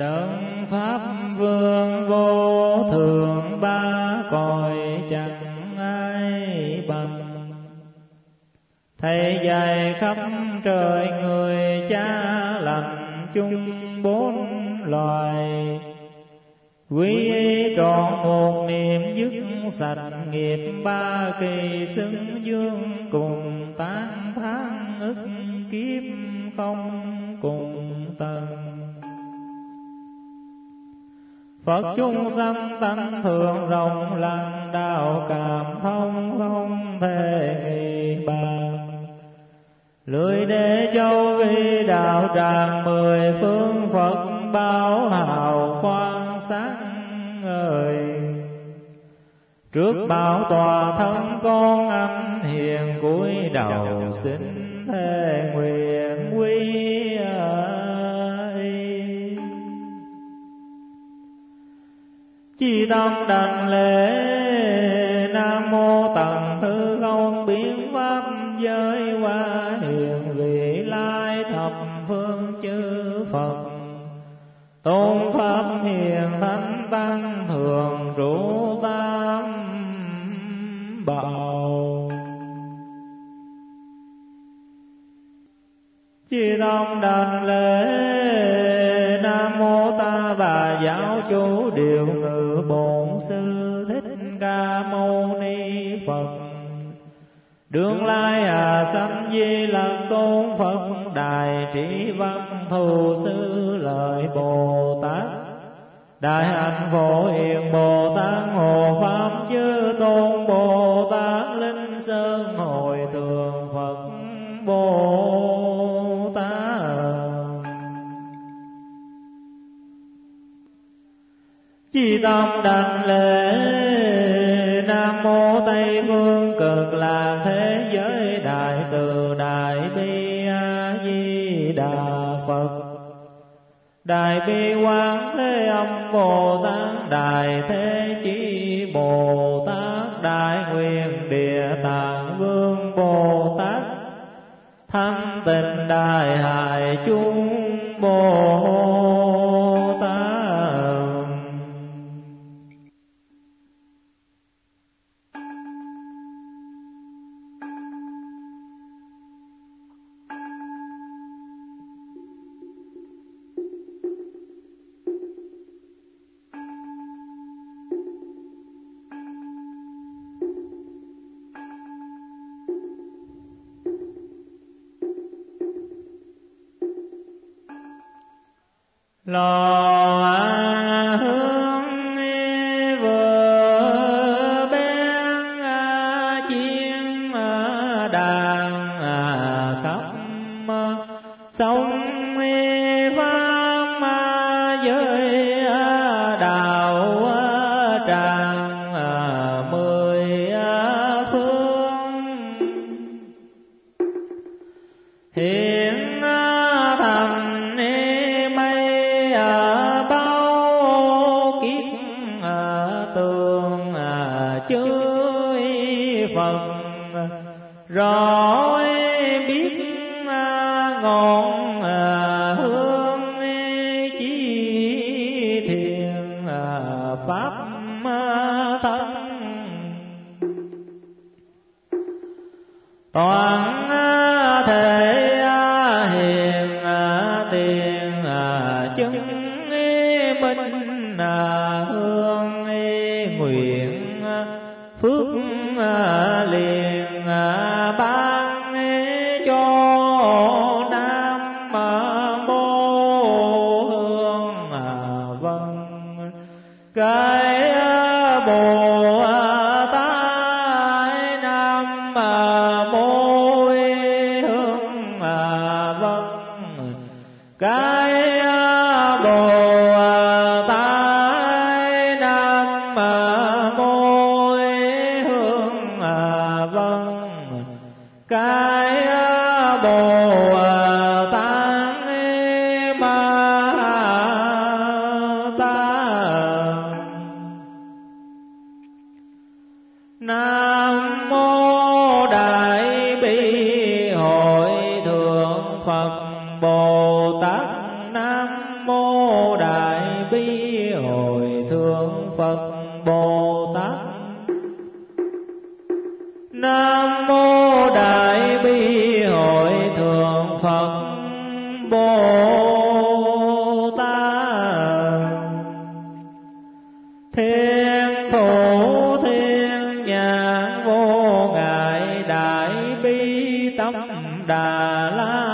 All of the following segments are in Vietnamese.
Đấng Pháp Vương vô thường ba cõi chẳng ai bằng. Thầy dạy khắp trời người cha lành chung bốn loài. Quý trọn một niệm dứt sạch nghiệp ba kỳ xứng dương cùng tán tháng ức kiếp không. Phật chúng sanh tăng thường rộng lặng đạo cảm thông không thể nghi bàn. Lưỡi đế châu vi đạo tràng mười phương Phật bao hào quang sáng ngời. Trước bảo tòa thân con anh hiền cúi đầu xin Chi tâm đành lễ, Nam mô tần thứ không biến pháp giới qua hiền vị lai thập phương chư Phật. Tôn pháp hiền thánh tăng thường trụ tam bảo. Chi tâm đành lễ, Nam mô ta bà giáo chủ điều bổn sư thích ca mâu ni Phật. Đường lai à sanh di lặc tôn Phật. Đại trí văn thù sư lợi Bồ Tát. Đại hạnh phổ hiền Bồ Tát Hồ Pháp chư tôn Bồ Tát Linh Sơn hồi Thường Phật Bồ Chi tâm đảnh lễ, Nam mô Tây phương cực lạc thế giới đại từ đại bi a di đà Phật. Đại bi quán thế âm Bồ Tát, Đại thế chí Bồ Tát, Đại nguyện địa tạng vương Bồ Tát. Thanh tình đại hải chúng Bồ la chơi phần rõ tóc đà la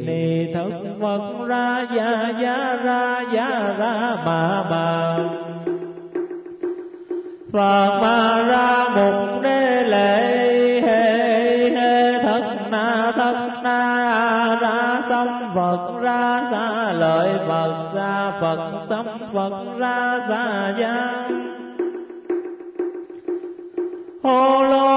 ni thân vật ra gia gia ra gia ra bà bà và ma ra một đế lệ, hê hê, thất na thất na, ra xong vật ra xa lợi phật, xa phật xong phật, ra xa gia. Hô lô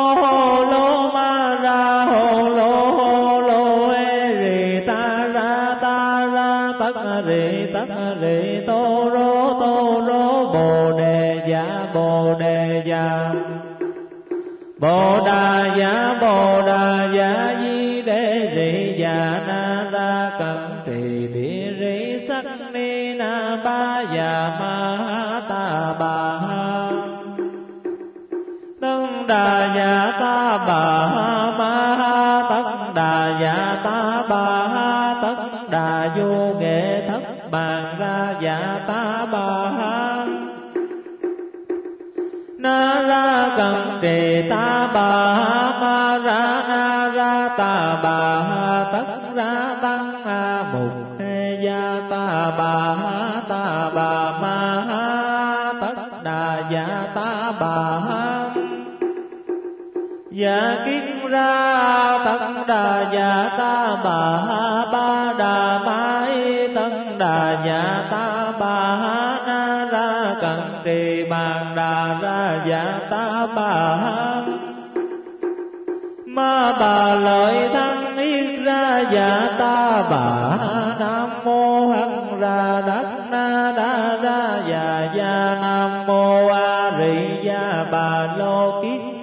ba ba đà ma y tân đà nhà ta ba na ra cần trì bàn đà ra dạ ta ba ma bà lợi thân yên ra dạ ta ba nam mô hằng ra đắc na đa ra dạ dạ nam mô a di đà bà lo kiết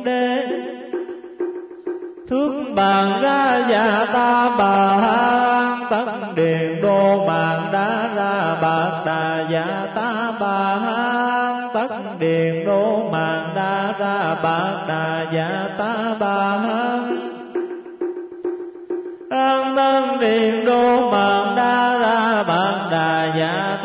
bàn ra già ta bà tất điện đô bàn đá ra bà đà già ta bà tất điện đô màn đá ra bà đà già ta bà an tân điện đô màn đá ra bà đà già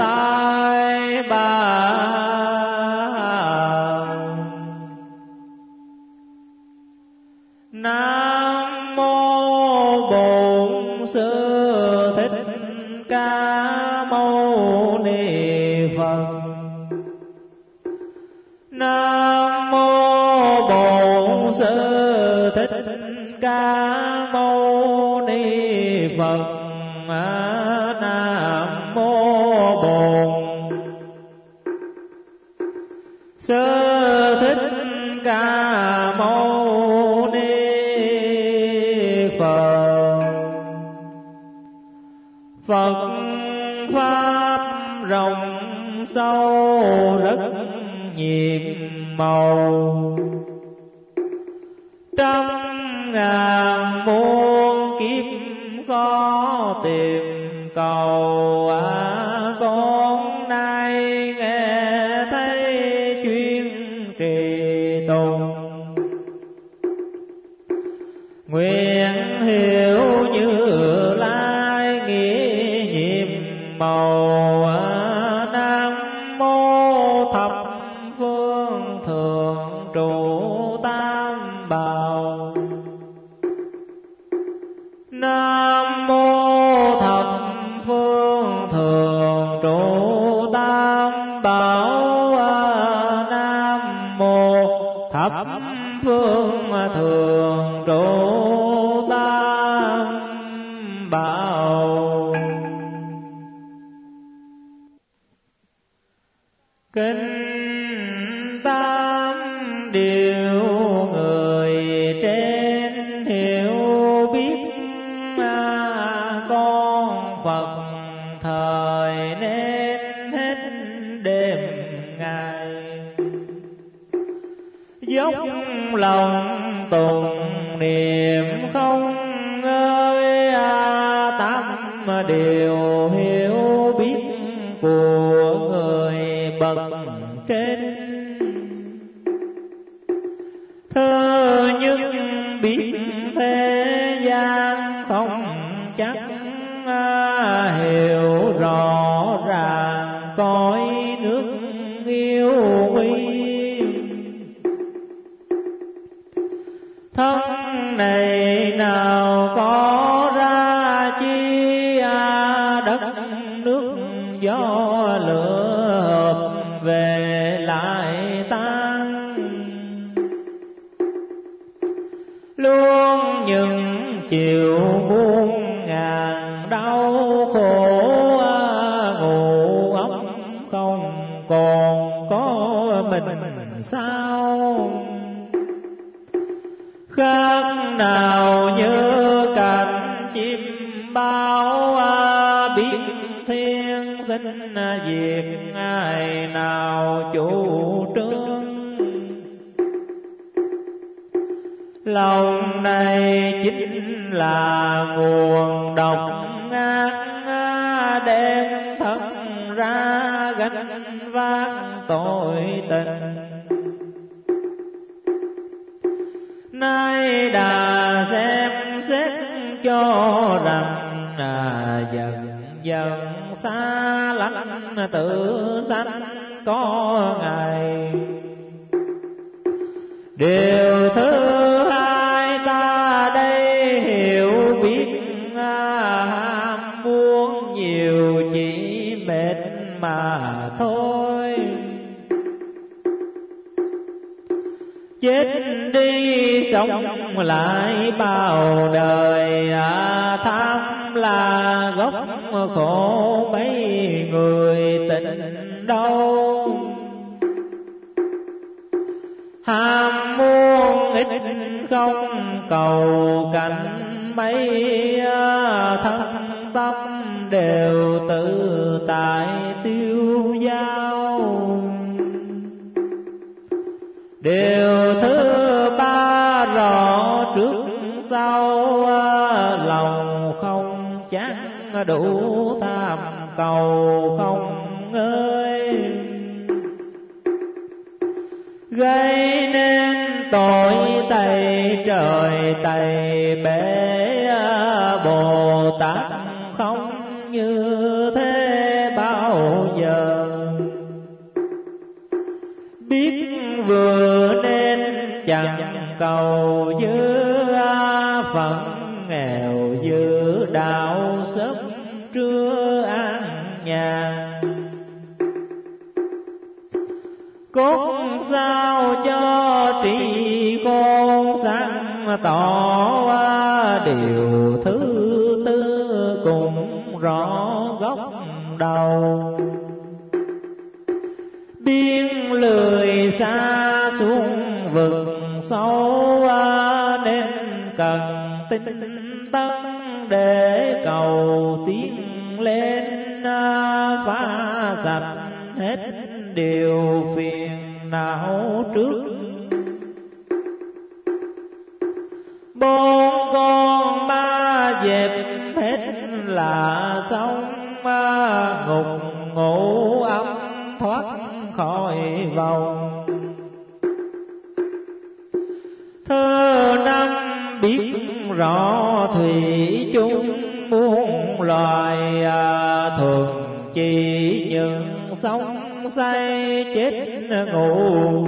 mau Nam Mô lòng này chính là nguồn lại bao đời à, tham là gốc khổ vẫn nghèo dư đạo sớm trưa an nhàn cốt sao cho trì con sáng tỏ tính thủy chung muôn loài thường chỉ những sống say chết ngủ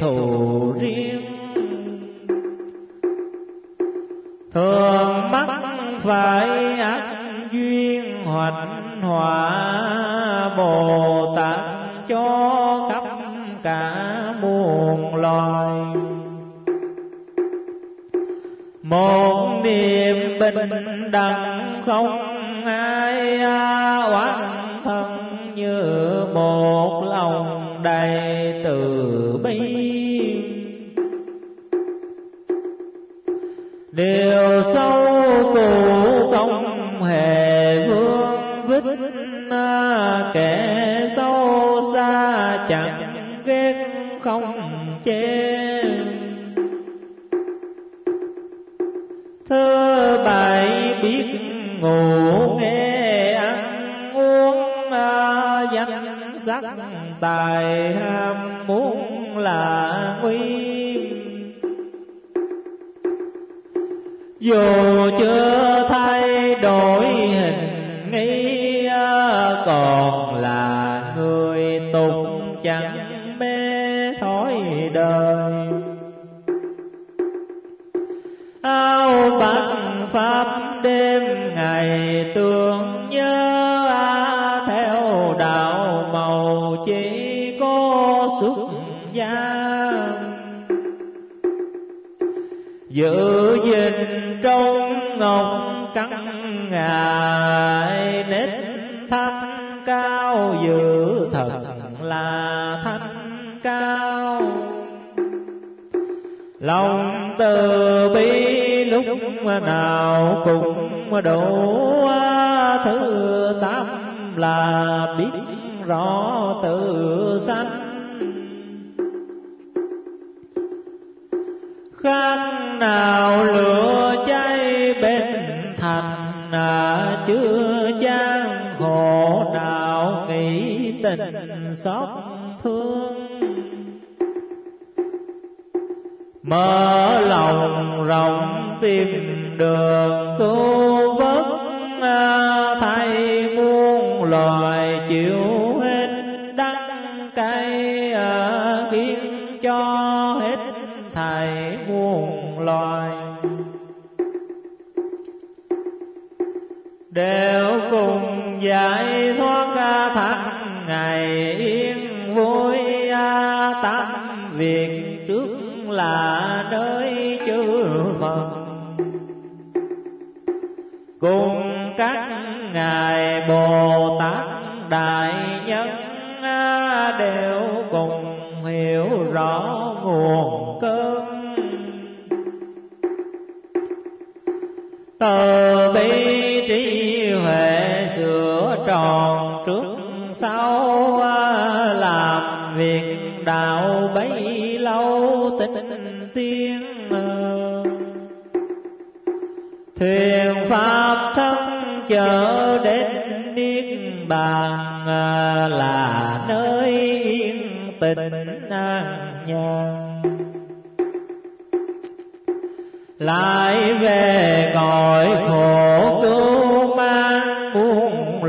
thù riêng. Thường mắc phải lòng từ bi lúc nào cũng đủ thứ tâm là biết rõ tự sanh. Khác nào lửa cháy bên thành à, chưa gian khổ nào nghĩ tình xót. ما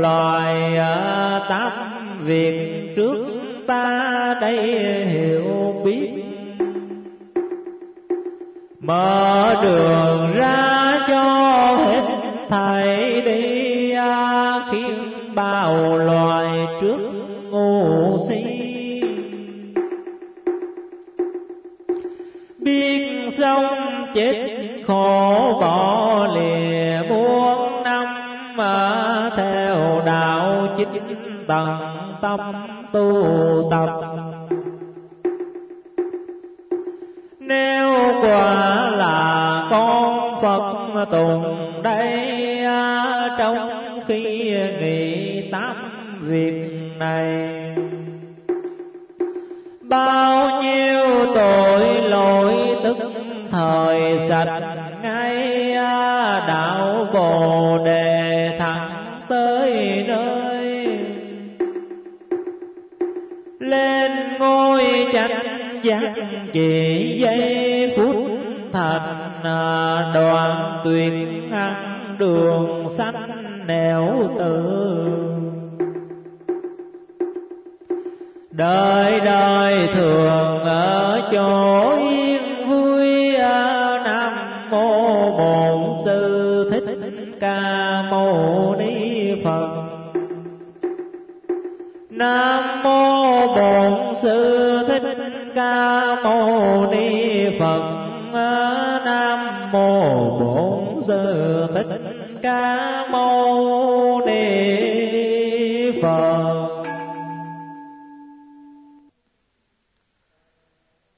loài à, tám việc trước ta đây hiểu biết. Mở đường 当当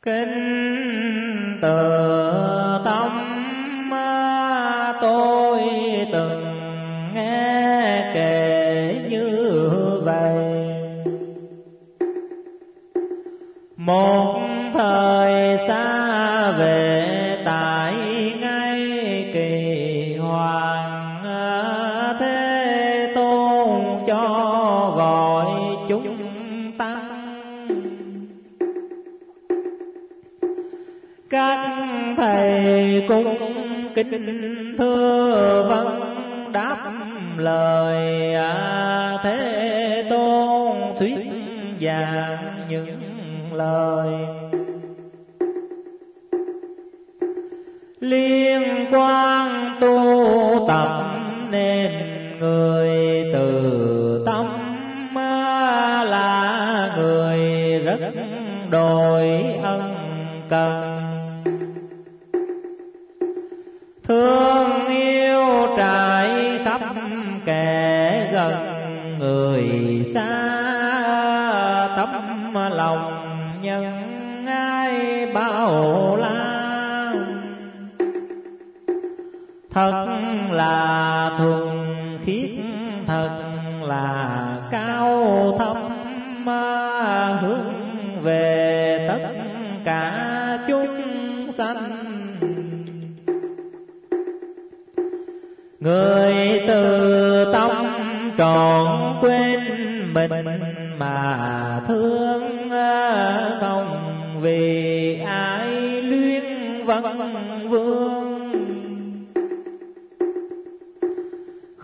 kính từ tâm tôi từng nghe kể như vậy. Một کتن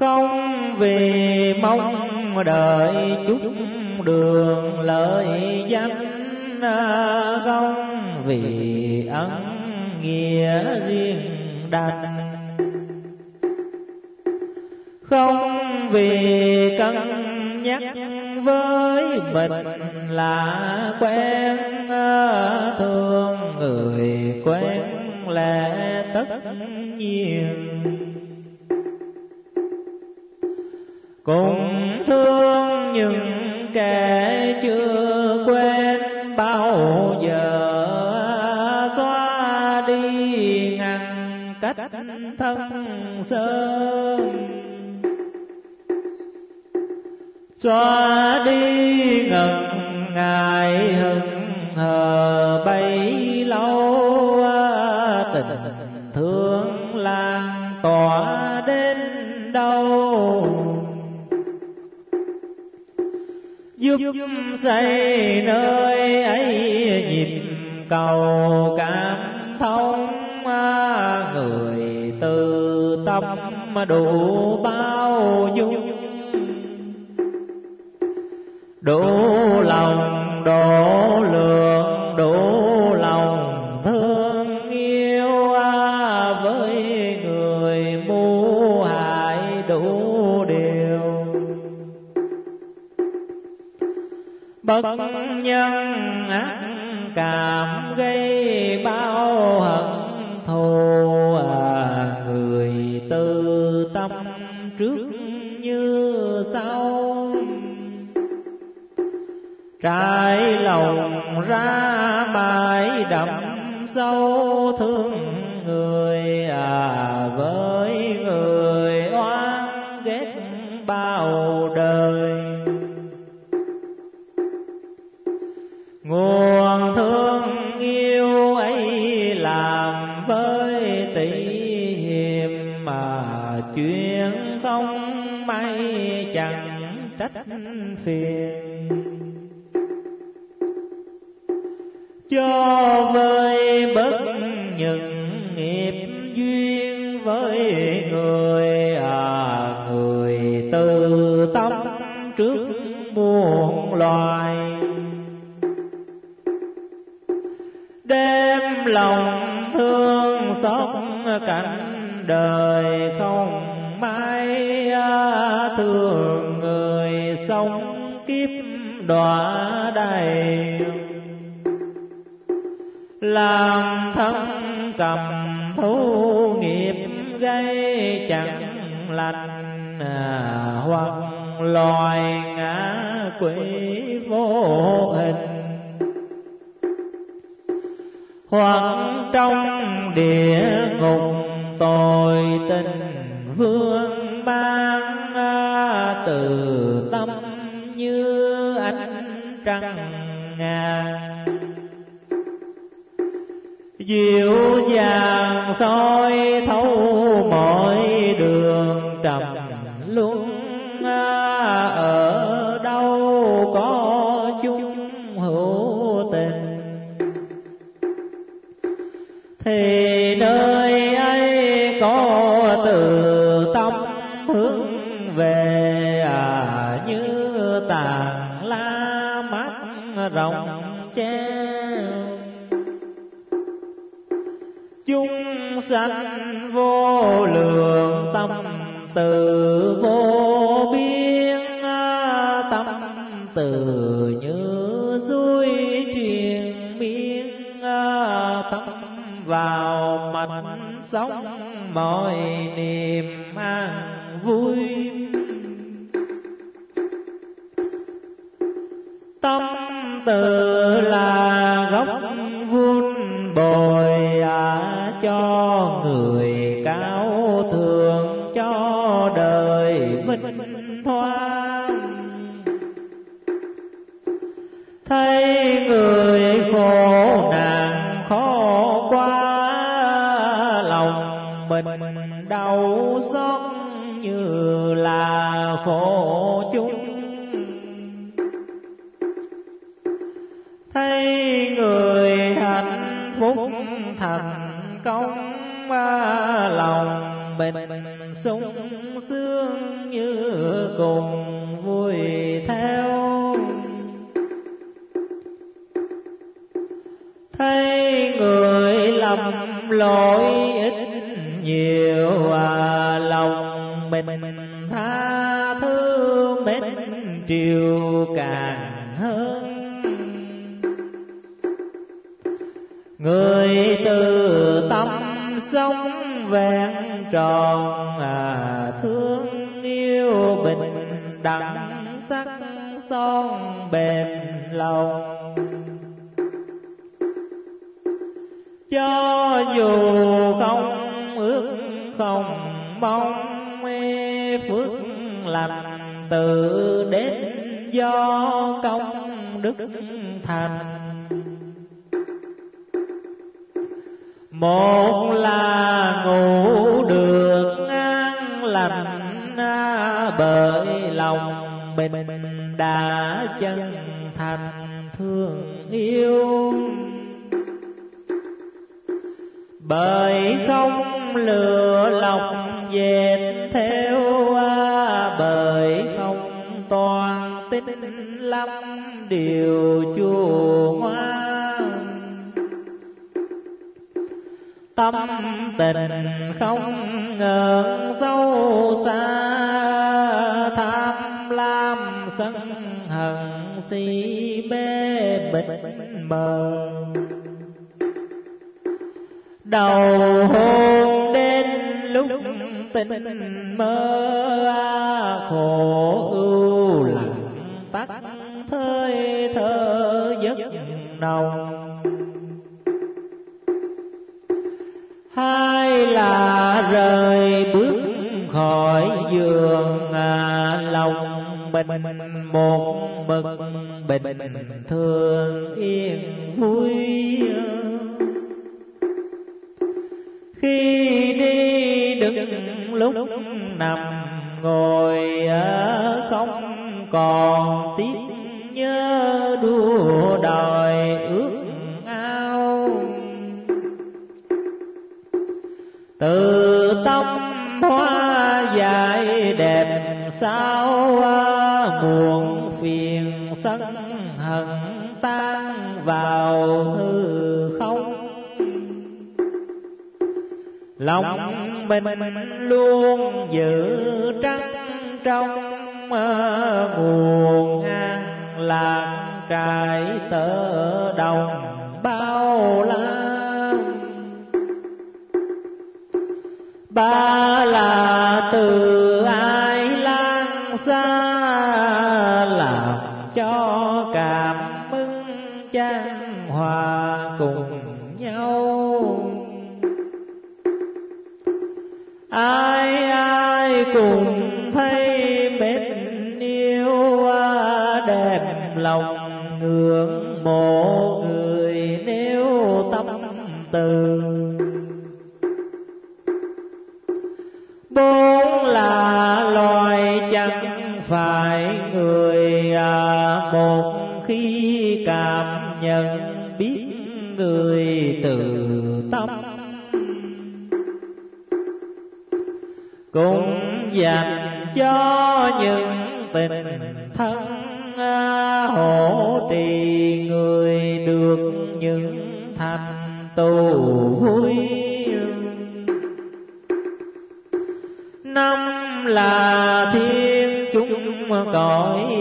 không vì mong đợi chút đường lợi danh không vì ân nghĩa riêng đành. Không vì cân nhắc với mình là quen à, thương người quen lẽ tất nhiên. com ra bãi đậm sâu thương người à với người oan ghét bao đời. Nguồn thương yêu ấy làm với tỷ hiềm mà chuyện không may chẳng trách phiền lòng. Cho dù không ước, không mong, mê phước lành tự đến do công đức thành. Một là ngủ được an lành à, bởi lòng mình đã chân. Bởi không lừa lọc dệt theo bởi không toàn tin lắm điều chùa ngoan tâm tình không ngờ sâu xa, tham lam sân hận si mê bịch mờ. Đầu tâm hoa dài, đẹp sao à, muộn phiền sân hận tan vào hư không. Lòng mình luôn giữ trắng trong nguồn an lạc trải tơ đồng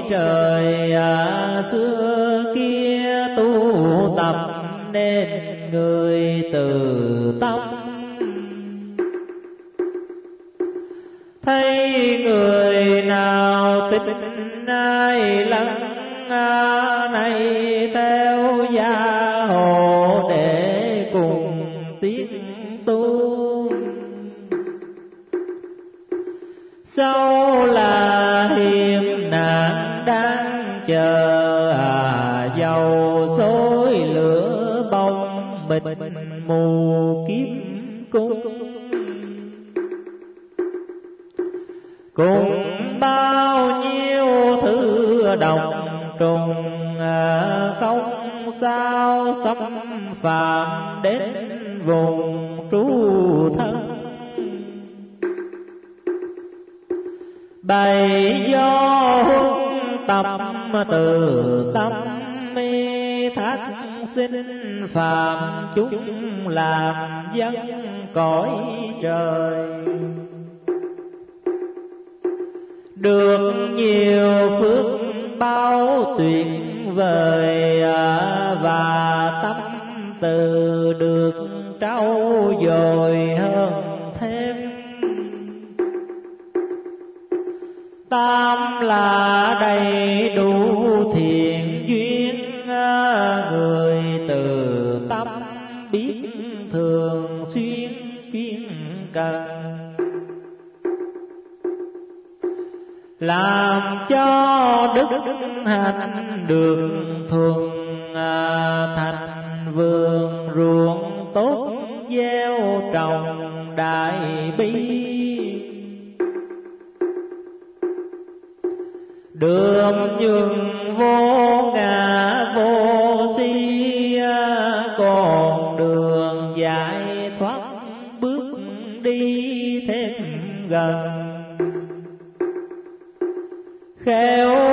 trời à, xưa kia tu tập nên người từ tâm thấy người nào tích ai lắng ai à, trùng à, không sao, xâm phạm đến vùng trú thân. Bày do huân tập từ tâm mê thác sinh phạm chúng làm dân cõi trời. Được nhiều phước bao tuyệt vời à, và tâm từ được trau dồi hơn thêm. Tam là đầy đủ thiện đi thêm gần. Khéo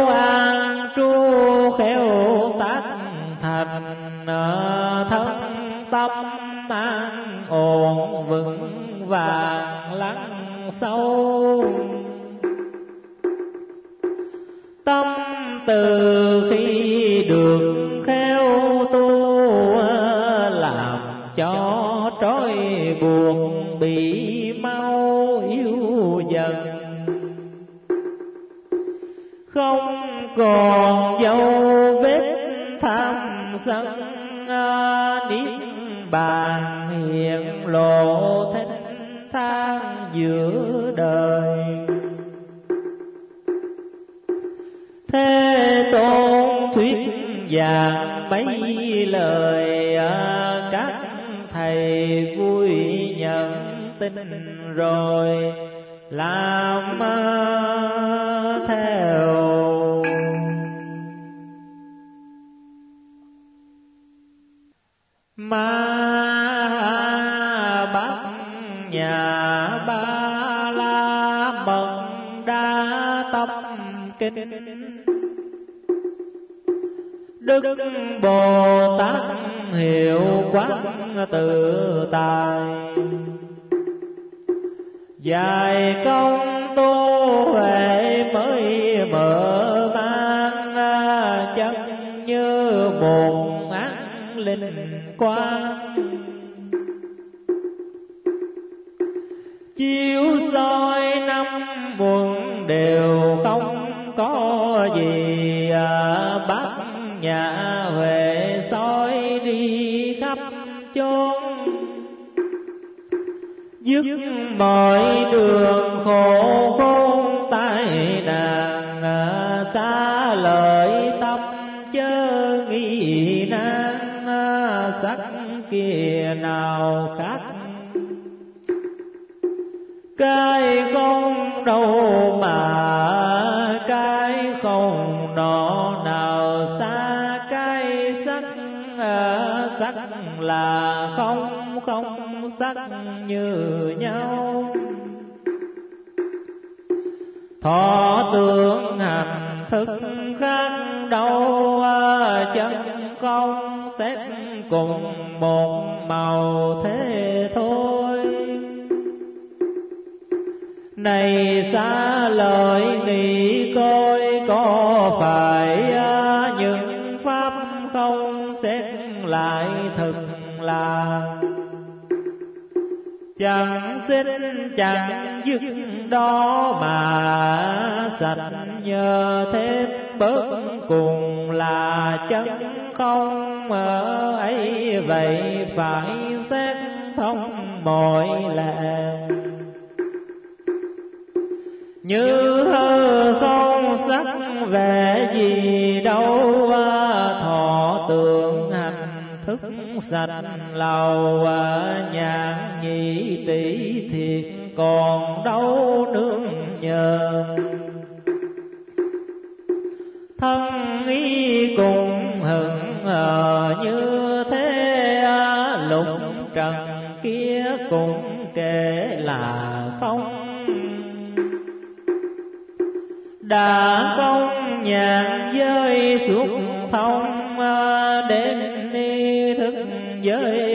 gì à, bắt nhà huệ soi đi khắp chốn. Dứt mọi đường khổ khôn tai nạn à, xa lời tâm chớ nghĩ nan à, sắc kia nào khác. như nhau. Thọ tưởng vậy phải xét thông bồ trần, kia cũng kể là không. Đã không nhàn giới xuống thông à, đến ni thức giới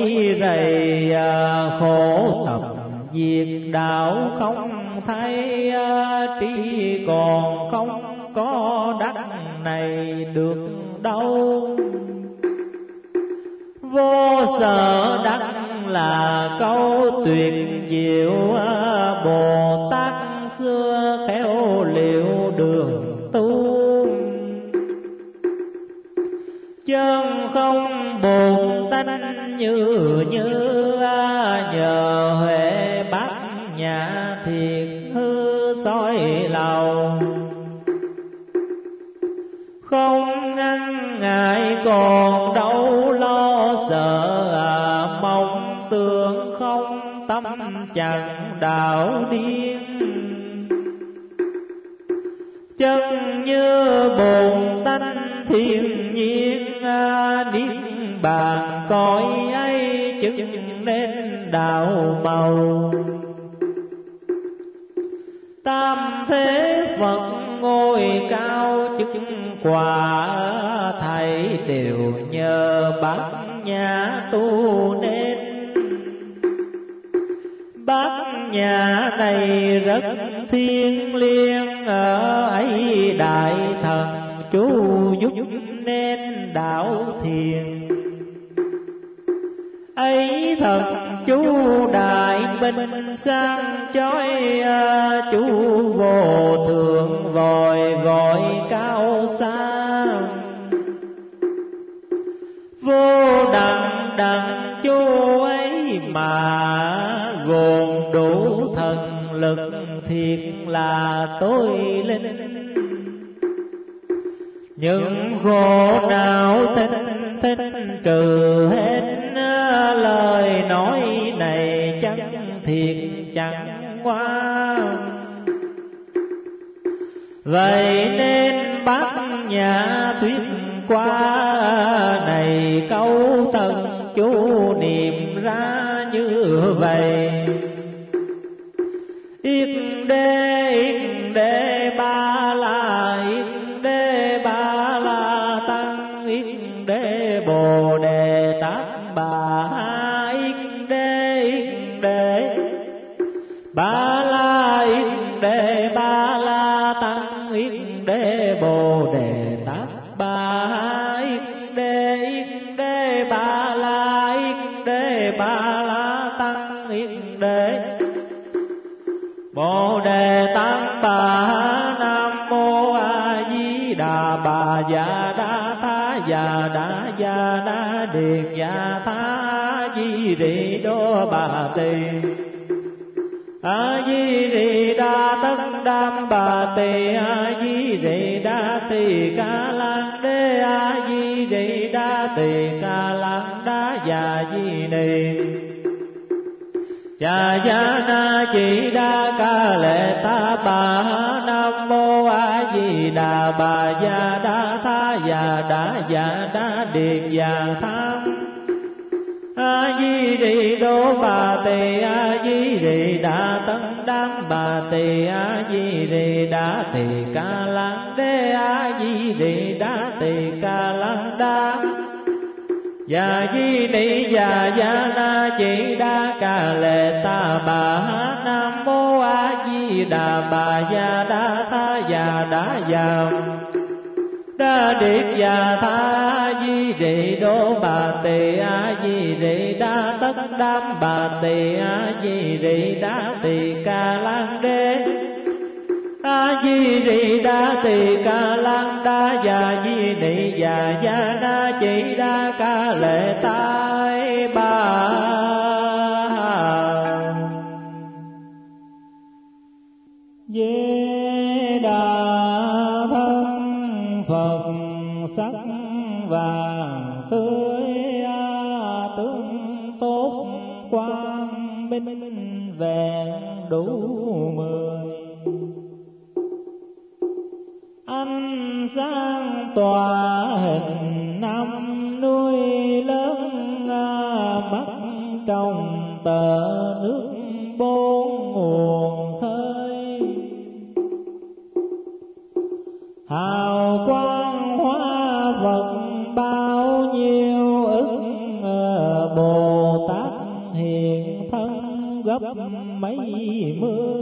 دے thầy đều nhờ bác nhà tu nên. Bác nhà này rất thiêng liêng, ở ấy đại thần chú giúp nên đạo thiền. Ấy thật chú đại binh sang chói ờ, chú tôi linh những khổ a di rì đa tất đam bà tỳ a di rì đa tỳ ca lan đê a di rì đa tỳ ca lan đa già di nì Dạ dạ na chỉ đa ca lệ ta bà nam mô a di đà bà già đa tha già đa già đa điền già tha a di đi đô bà tỳ a di rì đà tân đam bà tỳ a di rì đà tỳ ca lan đê, a di rì đà tỳ ca lan đa Dạ di ni dạ dạ na chỉ đa ca lệ ta bà nam mô a di đà bà dạ đa tha dạ đa dạ điệp già tha di rì đô bà tỳ a di rì đa tất đam bà tỳ a di rì đa tỳ ca lan đế a di rì đa tỳ ca lan đa già di nị già gia na chỉ đa ca lệ tai bà tòa hình năm nuôi lớn à, mắt trong tờ nước bốn nguồn khơi. Hào quang hoa vật bao nhiêu ức à, bồ tát hiện thân gấp mấy mươi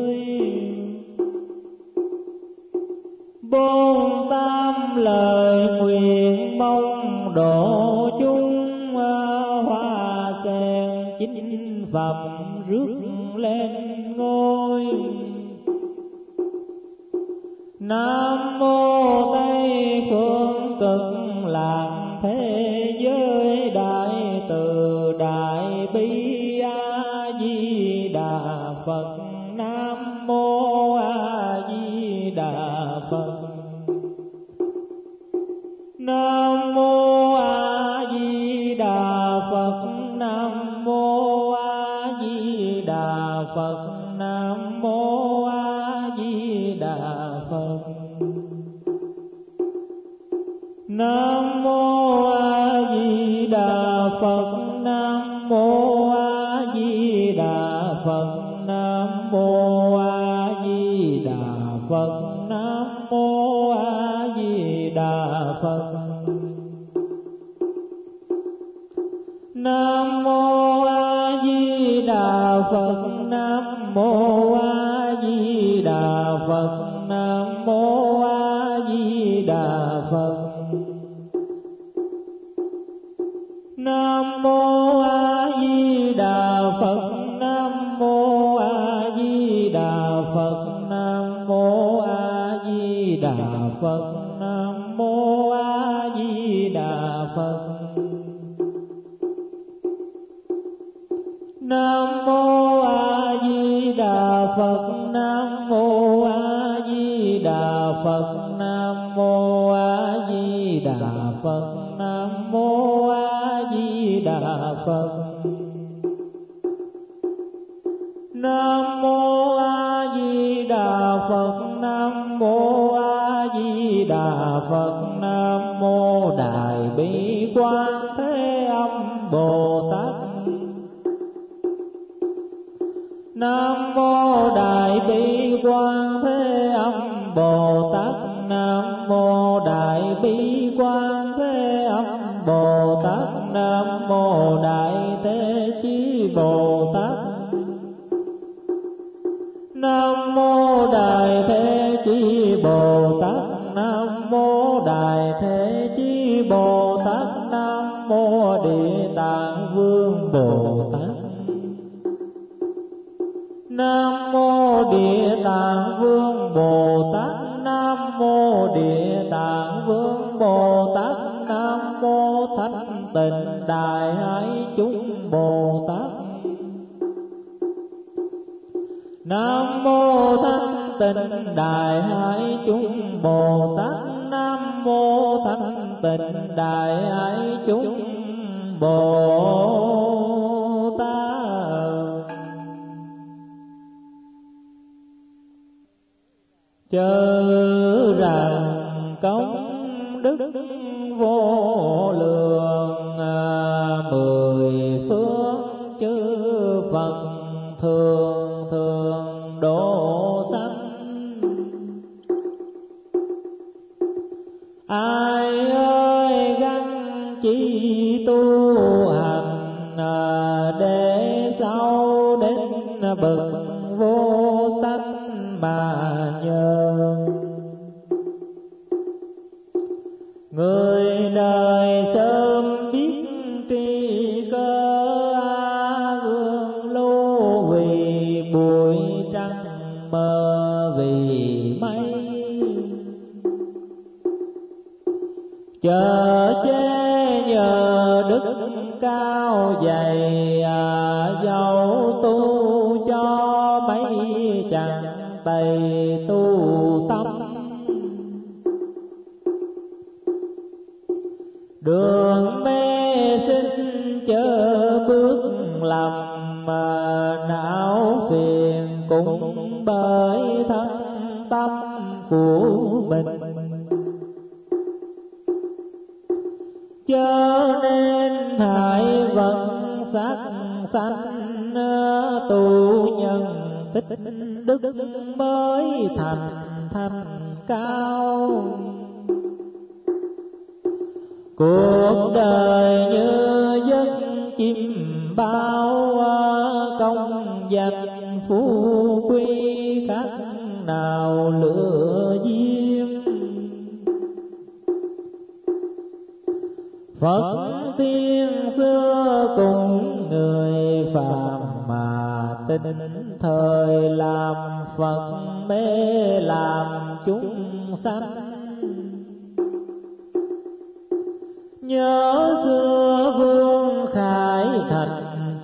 Nam mô A Di Đà Phật. Nam mô A Di Đà Phật. Nam mô A Di Đà Phật. Nam mô A Di Đà Phật. Nam mô A Di Đà Phật. Nam mô A Di Đà Phật. Nam mô Đại Bi Quan. ai ơi gắng chi tu hành à, để sau đến bực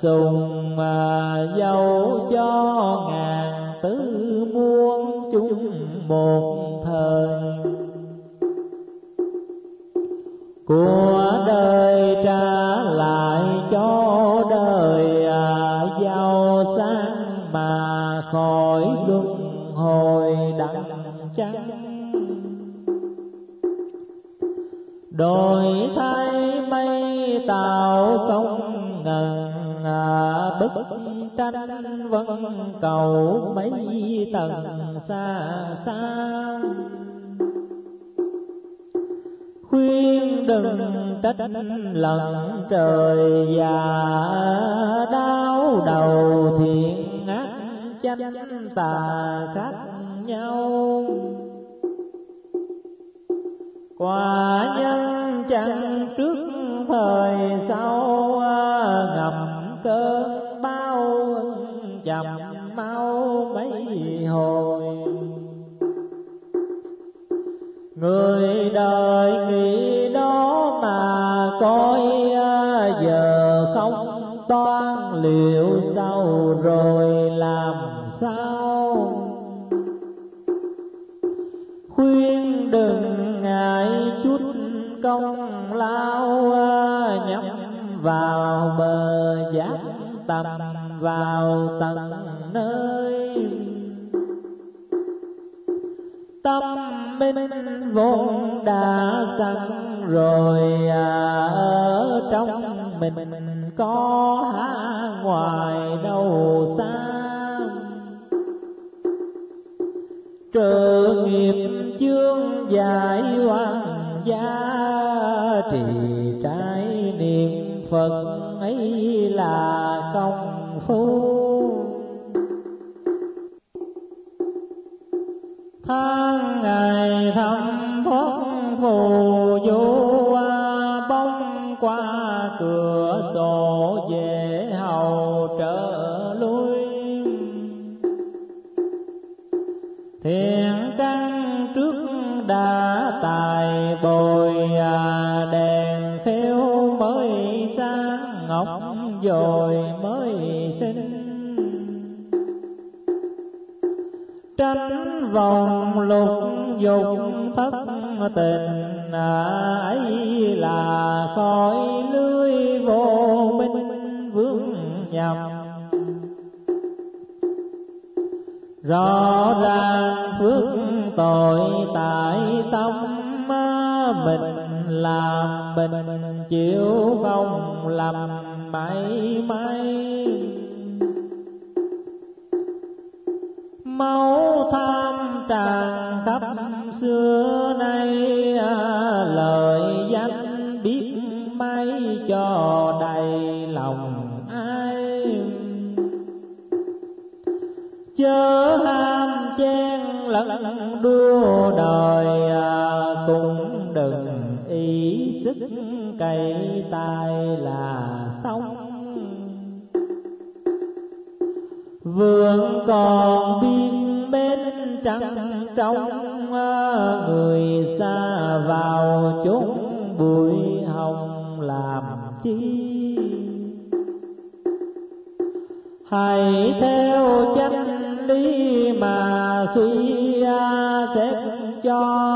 sùng mà dâu tranh vân cầu mấy tầng xa xa khuyên đừng trách lần trời già đau đầu, thiện ác chánh tài trợ nghiệp chương giải hoàng gia trì trái niệm phật ấy là công phu. แต่ chi. Hãy theo chân lý mà suy xét cho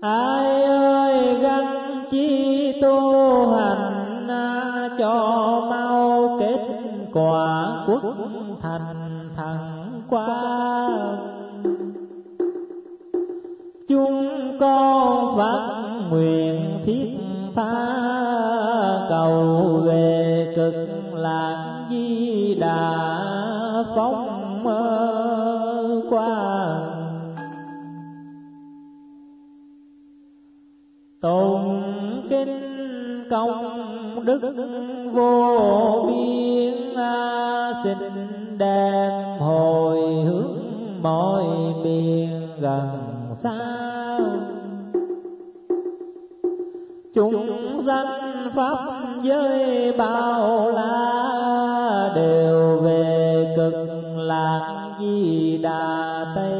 ai ơi gắn chi tu hành cho mau kết quả quốc thành thần quan đức vô biên à, xin đem hồi hướng mọi miền gần xa. Chúng sanh pháp giới bao la đều về cực lạc di đà tây.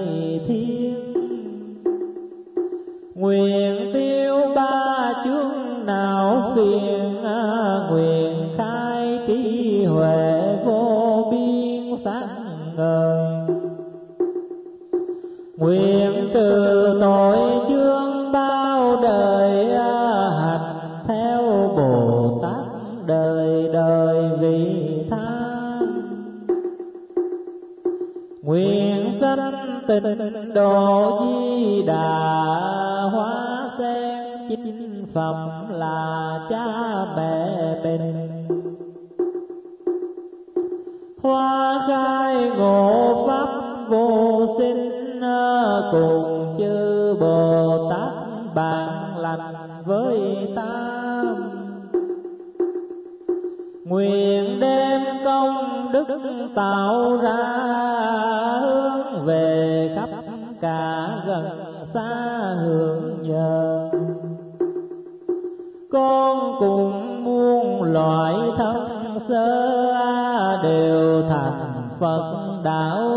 nguyện đem công đức tạo ra hướng về khắp cả gần xa hưởng nhờ. Con cùng muôn loại thân sơ đều thành phật đạo